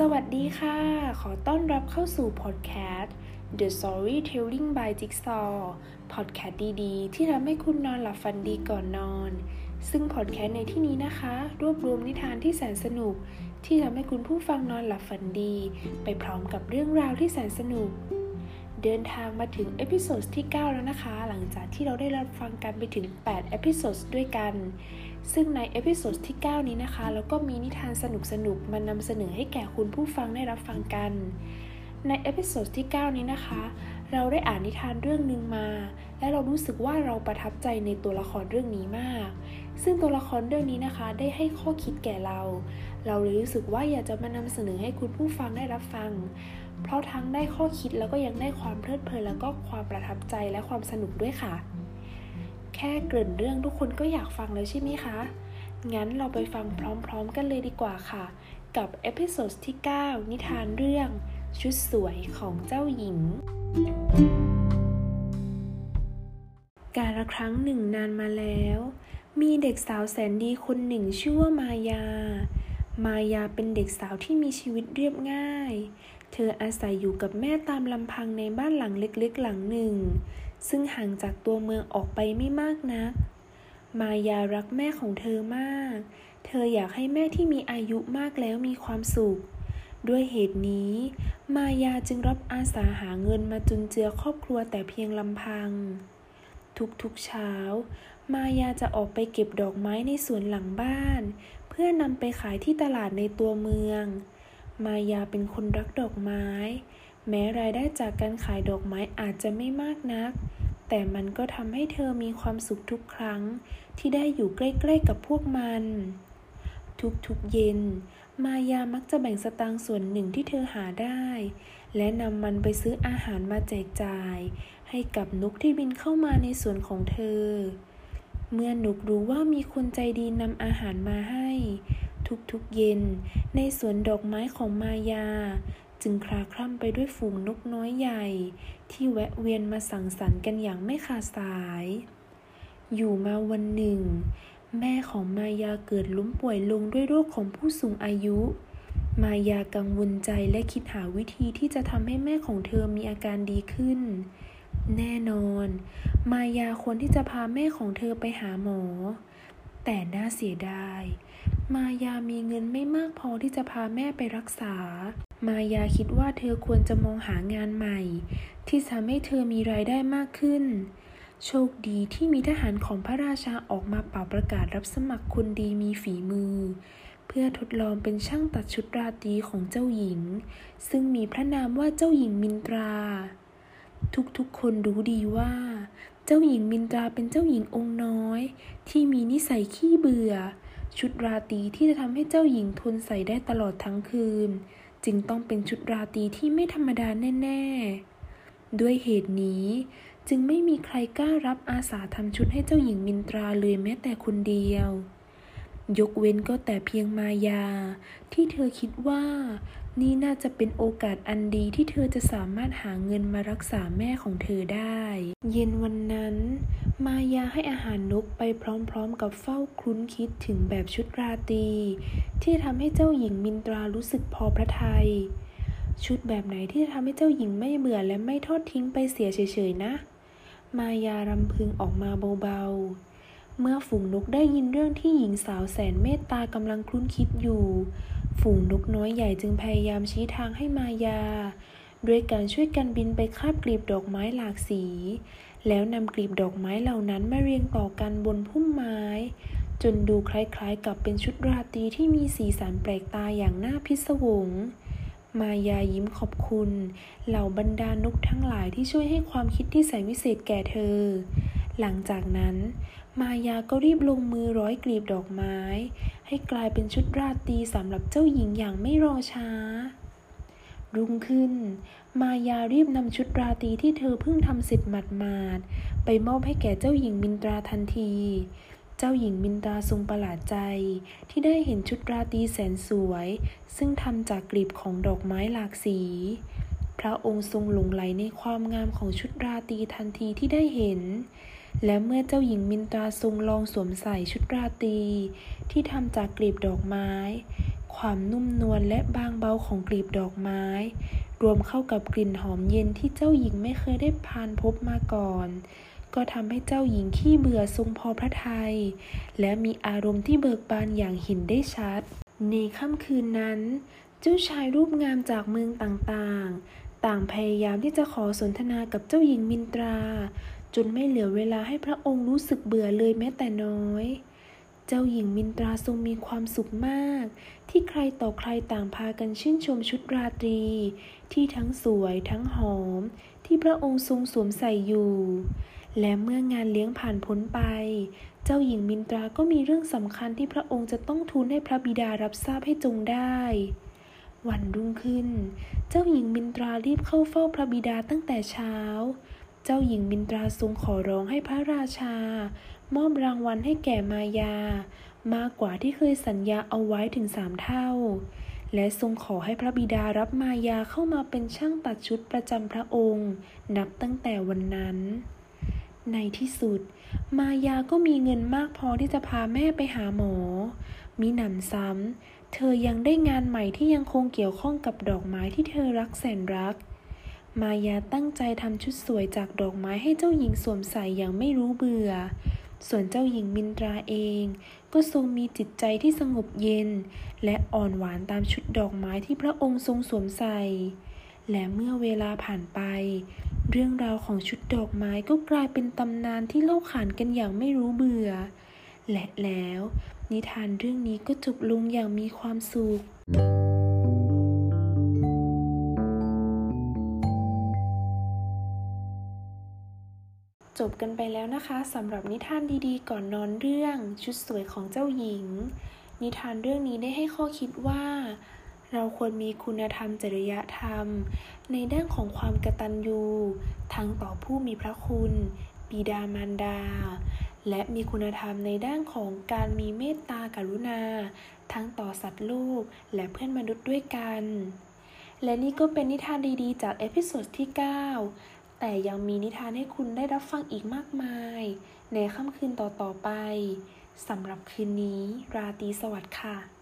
สวัสดีค่ะ ขอต้อนรับเข้าสู่พอดแคสต์ The Storytelling by Jigsaw พอดแคสต์ดีๆ ที่ทำให้คุณนอนหลับฝันดีก่อนนอน ซึ่งพอดแคสต์ในที่นี้นะคะ รวบรวมนิทานที่แสนสนุก ที่ทำให้คุณผู้ฟังนอนหลับฝันดี ไปพร้อมกับเรื่องราวที่แสนสนุก เดินทางมาถึง episode ที่ 9 แล้วนะคะ หลังจากที่เราได้รับฟังกันไปถึง 8 episode ด้วยกัน ซึ่งใน episode ที่ 9 นี้นะคะ เราก็มีนิทานสนุกๆมานำเสนอให้แก่คุณผู้ฟังได้รับฟังกัน ใน episode ที่ 9 นี้นะคะ เราได้อ่านนิทานเรื่องหนึ่งมา และเรารู้สึกว่าเราประทับใจในตัวละครเรื่องนี้มาก ซึ่งตัวละครเรื่องนี้นะคะ ได้ให้ข้อคิดแก่เรา เราเลยรู้สึกว่าอยากจะมานำเสนอให้คุณผู้ฟังได้รับฟัง เพราะทั้งได้ข้อคิดแล้วก็ยังได้ความเพลิดเพลินแล้วก็ความประทับใจและความสนุกด้วยค่ะ แค่เกริ่นเรื่องทุกคนก็อยากฟังแล้วใช่ไหมคะ งั้นเราไปฟังพร้อมๆกันเลยดีกว่าค่ะ กับ episode ที่ 9 นิทานเรื่อง ชุดสวยของเจ้าหญิง การละครั้งหนึ่งนานมาแล้ว มีเด็กสาวแสนดีคนหนึ่งชื่อว่ามายา มายาเป็นเด็กสาวที่มีชีวิตเรียบง่าย เธออาศัยอยู่กับแม่ตามลำพังในบ้านหลังเล็กๆหลังหนึ่ง ซึ่งห่างจากตัวเมืองออกไปไม่มากนัก มายารักแม่ของเธอมาก เธออยากให้แม่ที่มีอายุมากแล้วมีความสุข ด้วยเหตุนี้ มายาจึงรับอาสาหาเงินมาจุนเจือครอบครัวแต่เพียงลำพัง ทุกๆเช้า มายาจะออกไปเก็บดอกไม้ในสวนหลังบ้าน เพื่อนำไปขายที่ตลาดในตัวเมือง มายาเป็นคนรักดอกไม้ แม้รายได้จากการขายดอกไม้อาจจะไม่มากนัก แต่มันก็ทำให้เธอมีความสุขทุกครั้งที่ได้อยู่ใกล้ๆกับพวกมัน ทุกๆเย็น มายามักจะแบ่งสตางค์ส่วนหนึ่งที่เธอหาได้ และนำมันไปซื้ออาหารมาแจกจ่าย ให้กับนกที่บินเข้ามาในสวนของเธอ เมื่อนกรู้ว่ามีคนใจดีนำอาหารมาให้ ทุกๆเย็น ในสวนดอกไม้ของมายา จึงคลาคล่ำไปด้วยฝูงนกน้อยใหญ่ ที่แวะเวียนมาสังสรรค์กันอย่างไม่ขาดสาย อยู่มาวันหนึ่ง แม่ของมายาเกิดล้มป่วยลงด้วยโรคของผู้สูงอายุ มายากังวลใจและคิดหาวิธีที่จะทำให้แม่ของเธอมีอาการดีขึ้น แน่นอน มายาควรที่จะพาแม่ของเธอไปหาหมอ แต่น่าเสียดาย มายามีเงินไม่มากพอที่จะพาแม่ไปรักษา มายาคิดว่าเธอควรจะมองหางานใหม่ ที่ทำให้เธอมีรายได้มากขึ้น โชคดีที่มีทหารของพระราชาออกมาเป่าประกาศรับสมัครคนดีมีฝีมือ เพื่อทดลองเป็นช่างตัดชุดราตรีของเจ้าหญิง ซึ่งมีพระนามว่าเจ้าหญิงมินตรา ทุกๆคนรู้ดีว่าเจ้าหญิงมินตราเป็นเจ้าหญิงองค์น้อย ที่มีนิสัยขี้เบื่อ ชุดราตรีที่จะทำให้เจ้าหญิงทนใส่ได้ตลอดทั้งคืน จึงต้องเป็นชุดราตรีที่ไม่ธรรมดาแน่ ๆ ด้วยเหตุนี้จึงไม่มีใครกล้ารับอาสาทำชุดให้เจ้าหญิงมินตราเลยแม้แต่คนเดียว ยกเว้นก็แต่เพียงมายา ที่เธอคิดว่า นี่น่าจะเป็นโอกาสอันดีที่เธอจะสามารถหาเงินมารักษาแม่ของเธอได้ เย็นวันนั้น มายาให้อาหารนกไปพร้อมๆ กับเฝ้าคลุ้นคิดถึงแบบชุดราตรีที่ทำให้เจ้าหญิงมินตรารู้สึกพอพระทยัยชุดแบบไหนที่จะทำให้เจ้าหญิงไม่เบื่อและไม่ทอดทิ้งไปเสียเฉยๆนะ มายารำพึงออกมาเบาๆ เมื่อฝูงนกได้ยินเรื่องที่หญิงสาวแสนเมตตากำลังคลุ้นคิดอยู่ ฝูงนกน้อยใหญ่จึงพยายามชี้ทางให้มายา ด้วยการช่วยกันบินไปคาบกลีบดอกไม้หลากสี แล้วนำกลีบดอกไม้เหล่านั้นมาเรียงต่อกันบนพุ่มไม้ จนดูคล้ายๆกับเป็นชุดราตรีที่มีสีสันแปลกตาอย่างน่าพิศวง มายายิ้มขอบคุณ เหล่าบรรดานกทั้งหลายที่ช่วยให้ความคิดที่แสนวิเศษแก่เธอ หลังจากนั้น มายาก็รีบลงมือร้อยกลีบดอกไม้ ให้กลายเป็นชุดราตรีสำหรับเจ้าหญิงอย่างไม่รอช้า รุ่งขึ้น มายารีบนำชุดราตรีที่เธอเพิ่งทำเสร็จหมาดๆไปมอบให้แก่เจ้าหญิงมินตราทันที เจ้าหญิงมินตราทรงประหลาดใจ ที่ได้เห็นชุดราตรีแสนสวย ซึ่งทำจากกลีบของดอกไม้หลากสีพระองค์ทรงหลงไหลในความงามของชุดราตรีทันทีที่ได้เห็น และเมื่อเจ้าหญิงมินตราทรงลองสวมใส่ชุดราตรีที่ทำจากกลีบดอกไม้ ความนุ่มนวลและบางเบาของกลีบดอกไม้ รวมเข้ากับกลิ่นหอมเย็นที่เจ้าหญิงไม่เคยได้ผ่านพบมาก่อน ก็ทำให้เจ้าหญิงขี้เบื่อทรงพอพระทยัยและมีอารมณ์ที่เบิกบานอย่างเห็นได้ชัด ในค่ำคืนนั้น เจ้าชายรูปงามจากเมืองต่างๆ ต่างพยายามที่จะขอสนทนากับเจ้าหญิงมินตรา จนไม่เหลือเวลาให้พระองค์รู้สึกเบื่อเลยแม้แต่น้อย เจ้าหญิงมินตราทรงมีความสุขมาก ที่ใครต่อใครต่างพากันชื่นชมชุดราตรี ที่ทั้งสวยทั้งหอม ที่พระองค์ทรงสวมใส่อยู่ และเมื่องานเลี้ยงผ่านพ้นไป เจ้าหญิงมินตราก็มีเรื่องสำคัญที่พระองค์จะต้องทูลให้พระบิดารับทราบให้จงได้วันรุ่งขึ้น เจ้าหญิงมินตรารีบเข้าเฝ้าพระบิดาตั้งแต่เช้า เจ้าหญิงมินตราทรงขอร้องให้พระราชา มอบรางวัลให้แก่มายา มากกว่าที่เคยสัญญาเอาไว้ถึงสามเท่า และทรงขอให้พระบิดารับมายาเข้ามาเป็นช่างตัดชุดประจำพระองค์ นับตั้งแต่วันนั้น ในที่สุด มายาก็มีเงินมากพอที่จะพาแม่ไปหาหมอมิหนำซ้ำเธอยังได้งานใหม่ที่ยังคงเกี่ยวข้องกับดอกไม้ที่เธอรักแสนรัก มายาตั้งใจทำชุดสวยจากดอกไม้ให้เจ้าหญิงสวมใส่อย่างไม่รู้เบื่อ ส่วนเจ้าหญิงมินตราเอง ก็ทรงมีจิตใจที่สงบเย็น และอ่อนหวานตามชุดดอกไม้ที่พระองค์ทรงสวมใส่ และเมื่อเวลาผ่านไป เรื่องราวของชุดดอกไม้ก็กลายเป็นตำนานที่เล่าขานกันอย่างไม่รู้เบื่อ และแล้ว นิทานเรื่องนี้ก็จบลงอย่างมีความสุข จบกันไปแล้วนะคะสำหรับนิทานดีๆ ก่อนนอนเรื่องชุดสวยของเจ้าหญิง นิทานเรื่องนี้ได้ให้ข้อคิดว่า เราควรมีคุณธรรมจริยธรรม ในด้านของความกตัญญูทั้งต่อผู้มีพระคุณ บิดามารดา และมีคุณธรรมในด้านของการมีเมตตากรุณา ทั้งต่อสัตว์โลกและเพื่อนมนุษย์ด้วยกัน และนี่ก็เป็นนิทานดีๆ จาก episode ที่ 9 แต่ยังมีนิทานให้คุณได้รับฟังอีกมากมาย ในค่ำคืนต่อๆไปสำหรับคืนนี้ ราตรีสวัสดิ์ค่ะ